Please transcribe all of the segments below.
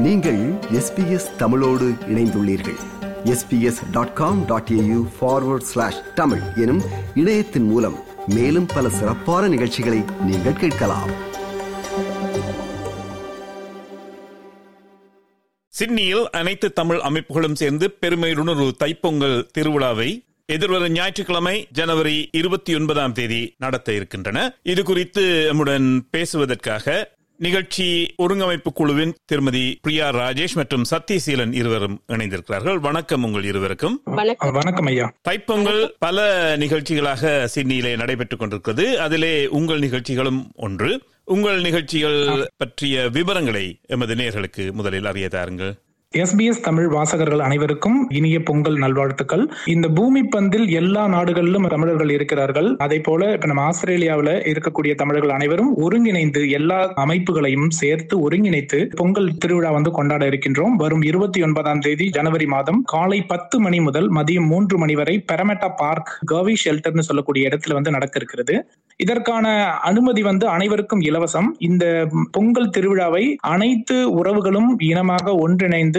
நீங்கள் எஸ்பிஎஸ் தமிழோடு இணைந்துள்ளீர்கள். SBS dot com dot AU forward slash Tamil எனும் இணையத்தின் மூலம் மேலும் பல சிறப்பான நிகழ்ச்சிகளை நீங்கள் கேட்கலாம். சிட்னியில் அனைத்து தமிழ் அமைப்புகளும் சேர்ந்து பெருமையுடன் ஒரு தைப்பொங்கல் திருவிழாவை எதிர்வரும் ஞாயிற்றுக்கிழமை ஜனவரி இருபத்தி ஒன்பதாம் தேதி நடத்த இருக்கின்றன. இது குறித்து நம்முடன் பேசுவதற்காக நிகழ்ச்சி ஒருங்கமைப்பு குழுவின் திருமதி பிரியா ராஜேஷ் மற்றும் சத்யசீலன் இருவரும் இணைந்திருக்கிறார்கள். வணக்கம் உங்கள் இருவருக்கும். வணக்கம். ஐயா. தைப்பொங்கல் பல நிகழ்ச்சிகளாக சிட்னியிலே நடைபெற்றுக் கொண்டிருக்கிறது. அதிலே உங்கள் நிகழ்ச்சிகளும் ஒன்று. உங்கள் நிகழ்ச்சிகள் பற்றிய விவரங்களை எமது நேயர்களுக்கு முதலில் அறிய தாருங்கள். எஸ்பிஎஸ் தமிழ் வாசகர்கள் அனைவருக்கும் இனிய பொங்கல் நல்வாழ்த்துக்கள். இந்த பூமி பந்தில் எல்லா நாடுகளிலும் தமிழர்கள் இருக்கிறார்கள். அதே போல இப்ப நம்ம ஆஸ்திரேலியாவில இருக்கக்கூடிய தமிழர்கள் அனைவரும் ஒருங்கிணைந்து எல்லா அமைப்புகளையும் சேர்த்து ஒருங்கிணைத்து பொங்கல் திருவிழா வந்து கொண்டாட இருக்கின்றோம். வரும் இருபத்தி ஒன்பதாம் தேதி ஜனவரி மாதம் காலை பத்து மணி முதல் மதியம் மூன்று மணி வரை பெரமெட்டா பார்க் கர்வி ஷெல்டர்னு சொல்லக்கூடிய இடத்துல வந்து நடக்க இருக்கிறது. இதற்கான அனுமதி வந்து அனைவருக்கும் இலவசம். இந்த பொங்கல் திருவிழாவை அனைத்து உறவுகளும் இனமாக ஒன்றிணைந்து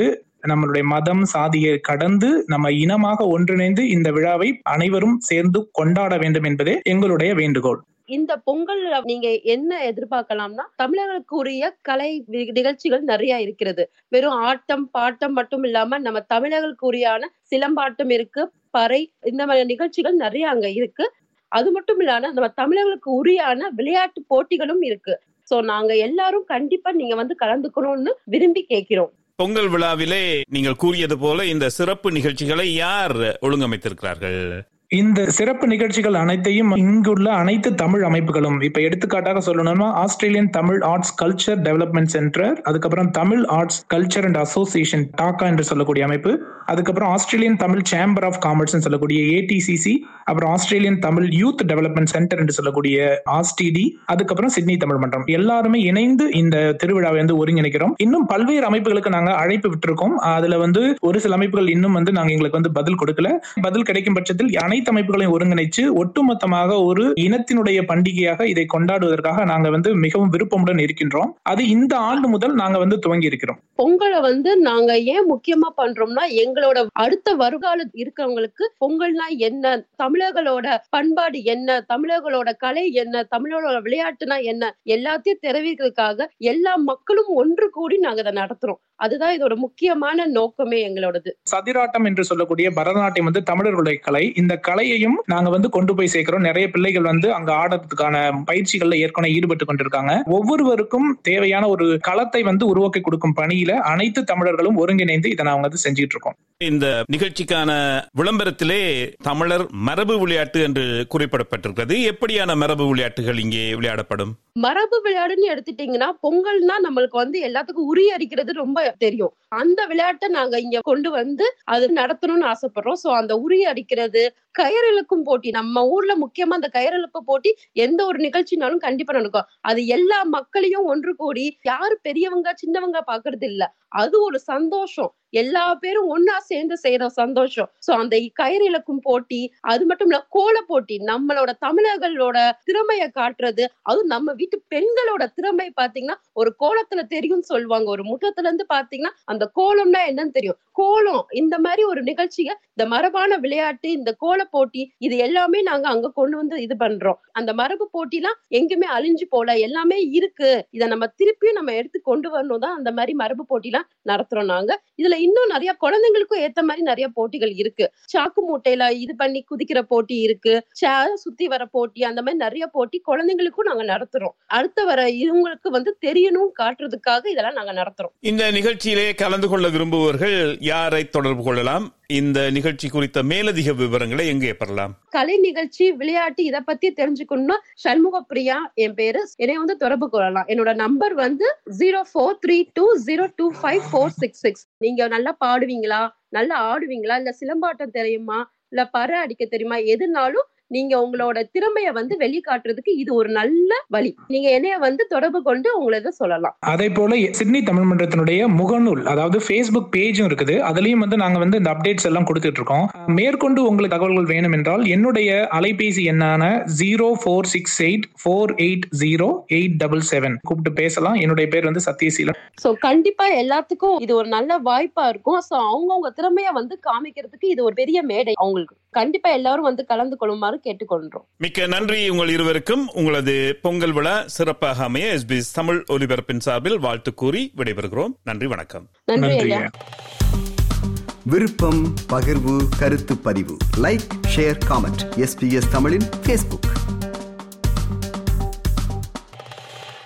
நம்மளுடைய மதம் சாதியை கடந்து நம்ம இனமாக ஒன்றிணைந்து இந்த விழாவை அனைவரும் சேர்ந்து கொண்டாட வேண்டும் என்பதே எங்களுடைய வேண்டுகோள். இந்த பொங்கல் நீங்க என்ன எதிர்பார்க்கலாம்னா தமிழர்களுக்குரிய கலை நிகழ்ச்சிகள் நிறைய இருக்கிறது. வெறும் ஆட்டம் பாட்டம் மட்டும் இல்லாம நம்ம தமிழர்களுக்குரியான சிலம்பாட்டம் இருக்கு பறை இந்த மாதிரி நிகழ்ச்சிகள் நிறைய அங்க இருக்கு. அது மட்டும் இல்லாம நம்ம தமிழர்களுக்கு உரியான விளையாட்டு போட்டிகளும் இருக்கு. சோ நாங்க எல்லாரும் கண்டிப்பா நீங்க வந்து கலந்துக்கணும்னு விரும்பி கேட்கிறோம். பொங்கல் விழாவிலே நீங்கள் கூறியது போல இந்த சிறப்பு நிகழ்ச்சிகளை யார் ஒழுங்கமைத்திருக்கிறார்கள்? இந்த சிறப்பு நிகழ்ச்சிகள் அனைத்தையும் இங்குள்ள அனைத்து தமிழ் அமைப்புகளும் இப்ப எடுத்துக்காட்டாக சொல்லணும்னா Australian Tamil arts culture development centre அதுக்கப்புறம் Tamil arts culture and association Dhaka என்று சொல்லக்கூடிய அமைப்பு அதுக்கப்புறம் Australian Tamil chamber of commerce சொல்லக்கூடிய ஏடிசிசி அப்புறம் Australian Tamil youth development centre என்று சொல்லக்கூடிய ஆஸ்டிடி அதுக்கப்புறம் சிட்னி தமிழ் மன்றம். எல்லாருமே இணைந்து இந்த திருவிழாவை வந்து ஒருங்கிணைக்கிறோம். இன்னும் பல்வேறு அமைப்புகளுக்கு நாங்க அழைப்பு விட்டுருக்கோம். அதுல வந்து ஒரு சில அமைப்புகள் இன்னும் வந்து நாங்க எங்களுக்கு வந்து பதில் கொடுக்கல. பதில் கிடைக்கும் பட்சத்தில் அனைத்து அமைப்புகளையும் ஒருங்கிணைச்சு ஒட்டுமொத்தமாக ஒரு இனத்தினுடைய பண்டிகையாக இதை கொண்டாடுவதற்காக நாங்க வந்து மிகவும் விருப்பமுடன் இருக்கின்றோம். அது இந்த ஆண்டு முதல் நாங்க வந்து துவங்கி இருக்கிறோம். பொங்கலை வந்து நாங்க ஏன் முக்கியமா பண்றோம்னா எங்களோட அடுத்த வருகால இருக்கிறவங்களுக்கு பொங்கல்னா என்ன? தமிழர்களோட பண்பாடு என்ன? தமிழர்களோட கலை என்ன? தமிழர்களோட விளையாட்டுனா என்ன? எல்லாத்தையும் தெரிவிக்கிறதுக்காக எல்லா மக்களும் ஒன்று கூடி நாங்க இதை நடத்துறோம். அதுதான் இதோட முக்கியமான நோக்கமே எங்களோடது. சதிராட்டம் என்று சொல்லக்கூடிய பரதநாட்டியம் வந்து தமிழர்களுடைய கலை. இந்த கலையையும் நாங்க வந்து கொண்டு போய் சேர்க்கிறோம். நிறைய பிள்ளைகள் வந்து அங்க ஆடுறதுக்கான பயிற்சிகள்ல ஏற்கனவே ஈடுபட்டு கொண்டிருக்காங்க. ஒவ்வொருவருக்கும் தேவையான ஒரு களத்தை வந்து உருவாக்கி கொடுக்கும் பணியில அனைத்து தமிழர்களும் ஒருங்கிணைந்து இதை நாங்க வந்து செஞ்சுட்டு இருக்கோம். இந்த நிகழ்ச்சிக்கான விளம்பரத்திலே தமிழர் மரபு விளையாட்டு என்று குறிப்பிடப்பட்டிருக்கிறது. எப்படியான மரபு விளையாட்டுகள் இங்கே விளையாடப்படும்? மரபு விளையாடுன்னு எடுத்துட்டீங்கன்னா பொங்கல்னா நம்மளுக்கு வந்து எல்லாத்துக்கும் உரி அடிக்கிறது ரொம்ப தெரியும். அந்த விளையாட்டை நாங்க இங்க கொண்டு வந்து அது நடத்தணும்னு ஆசைப்படுறோம். சோ அந்த உரி அடிக்கிறது கயிறிழுக்கும் போட்டி நம்ம ஊர்ல முக்கியமா அந்த கயிறிழுப்பு போட்டி எந்த ஒரு நிகழ்ச்சினாலும் கண்டிப்பா நடக்கும். அது எல்லா மக்களையும் ஒன்று கூடி யாரு பெரியவங்க சின்னவங்க பாக்குறது இல்ல. அது ஒரு சந்தோஷம். எல்லா பேரும் ஒன்னா சேர்ந்து செய்யற சந்தோஷம். சோ அந்த கயிறு இழக்கும் போட்டி அது மட்டும் இல்ல கோல போட்டி நம்மளோட தமிழர்களோட திறமைய காட்டுறது அதுவும் நம்ம வீட்டு பெண்களோட திறமை பாத்தீங்கன்னா ஒரு கோலத்துல தெரியும் சொல்லுவாங்க. ஒரு முகத்துல இருந்து பாத்தீங்கன்னா அந்த கோலம்னா என்னன்னு தெரியும். கோலம் இந்த மாதிரி ஒரு நிகழ்ச்சிய இந்த மரபான விளையாட்டு இந்த கோல போட்டி இது எல்லாமே நாங்க அங்க கொண்டு வந்து இது பண்றோம். அந்த மரபு போட்டிலாம் எங்குமே அழிஞ்சு போல எல்லாமே இருக்கு. இத நம்ம திருப்பியும் நம்ம எடுத்து கொண்டு வரணும் தான் அந்த மாதிரி மரபு போட்டிலாம் நடத்துறோம் நாங்க. இதுல இன்னும் நிறைய குழந்தைங்களுக்கும் ஏத்த மாதிரி நிறைய போட்டிகள் இருக்கு. சாக்கு மூட்டையில இது பண்ணி குதிக்கிற போட்டி இருக்கு. சுத்தி வர போட்டி அந்த மாதிரி நிறைய போட்டி குழந்தைங்களுக்கும் நாங்க நடத்துறோம். அடுத்த வர இவங்களுக்கு வந்து தெரியணும் காட்டுறதுக்காக இதெல்லாம் நாங்க நடத்துறோம். இந்த நிகழ்ச்சியிலே கலந்து கொள்ள விரும்புபவர்கள் யாரை தொடர்பு கொள்ளலாம்? இந்த நிகழ்ச்சி குறித்த மேலதிக விவரங்களை எங்கே பெறலாம்? கலை நிகழ்ச்சி விளையாட்டு இதை பத்தி தெரிஞ்சுக்கணும்னா சண்முக பிரியா என் பேரு. என்னை வந்து தொடர்பு கொள்ளலாம். என்னோட நம்பர் வந்து zero four three two zero two five four six six நீங்க நல்லா பாடுவீங்களா? நல்லா ஆடுவீங்களா? இல்ல சிலம்பாட்டம் தெரியுமா? இல்ல பறை அடிக்க தெரியுமா? எதுனாலும் நீங்க உங்களோட திறமைய வந்து வெளிக்காட்டுறதுக்கு இது ஒரு நல்ல வழி. நீங்க என்னைய வந்து தொடர்பு கொண்டு உங்களை இதை சொல்லலாம். அதே போல சிட்னி தமிழ் மன்றத்தினுடைய முகநூல் அதாவது ஃபேஸ்புக் பேஜும் இருக்குது. அதுலயும் வந்து நாங்க வந்து இந்த அப்டேட்ஸ் எல்லாம் கொடுத்துட்டு இருக்கோம். மேற்கொண்டு உங்களுக்கு தகவல்கள் வேணும் என்றால் என்னுடைய அலைபேசி எண்ணான zero four six eight four eight zero eight double seven கூப்பிட்டு பேசலாம். என்னுடைய பேர் வந்து சத்யசீலன். சோ கண்டிப்பா எல்லாத்துக்கும் இது ஒரு நல்ல வாய்ப்பா இருக்கும். சோ அவங்கவுங்க திறமைய வந்து காமிக்கிறதுக்கு இது ஒரு பெரிய மேடை. அவங்களுக்கு கண்டிப்பா எல்லாரும் வந்து கலந்து கொள்ளுமாறு கேட்டுக்கொள்றோம். மிக்க நன்றி உங்கள் இருவருக்கும். உங்களது பொங்கல் விழா சிறப்பாக அமைய எஸ்பிஎஸ் தமிழ் ஒலிபரப்பின் சார்பில் வாழ்த்து கூறி விடைபெறுகிறோம். நன்றி வணக்கம். நன்றி விருப்பம் பகிர்வு கருத்து பதிவு. லைக் ஷேர் காமெண்ட் எஸ்பிஎஸ் தமிழின் ஃபேஸ்புக்